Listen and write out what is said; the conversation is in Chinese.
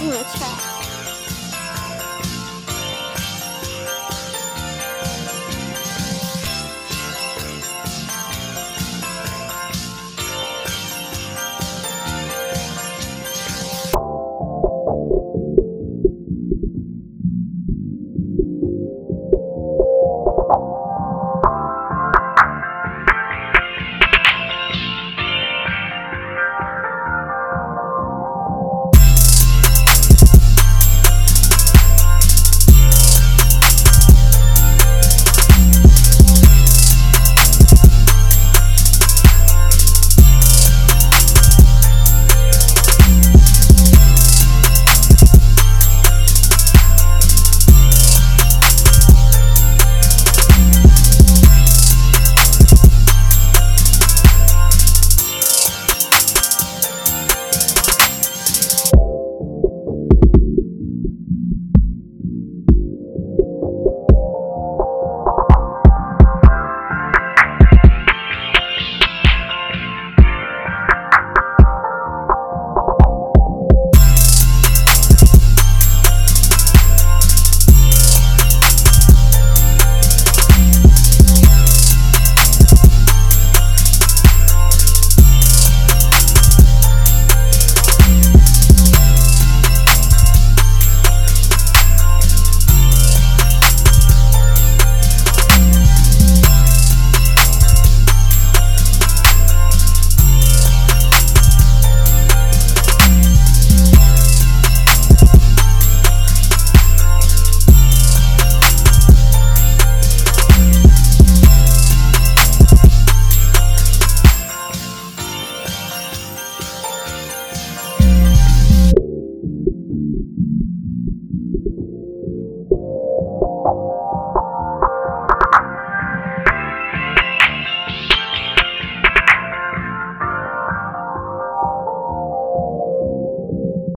你没事